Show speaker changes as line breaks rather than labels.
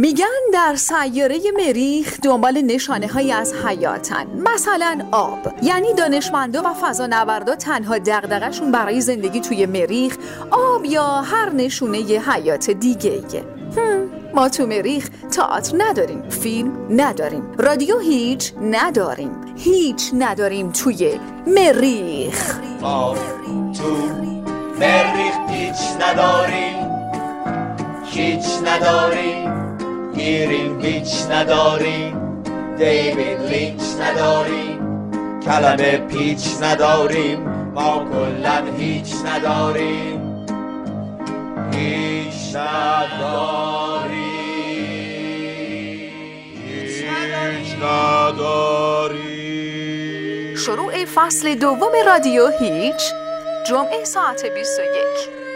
میگن در سیاره مریخ دنبال نشانه های از حیاتن. مثلا آب. یعنی دانشمندا و فضانوردا تنها دغدغشون برای زندگی توی مریخ آب یا هر نشونه ی حیات دیگه ایه. ما تو مریخ تئاتر نداریم فیلم نداریم رادیو هیچ نداریم. هیچ نداریم توی مریخ.
تو مریخ هیچ نداریم. هیچ نداریم. گیریم هیچ نداریم دیوید لینچ نداریم کلمه پیچ نداریم. ما کلا هیچ نداریم. هیچ نداریم. هیچ نداریم.
شروع فصل دوم رادیو هیچ جمعه ساعت 21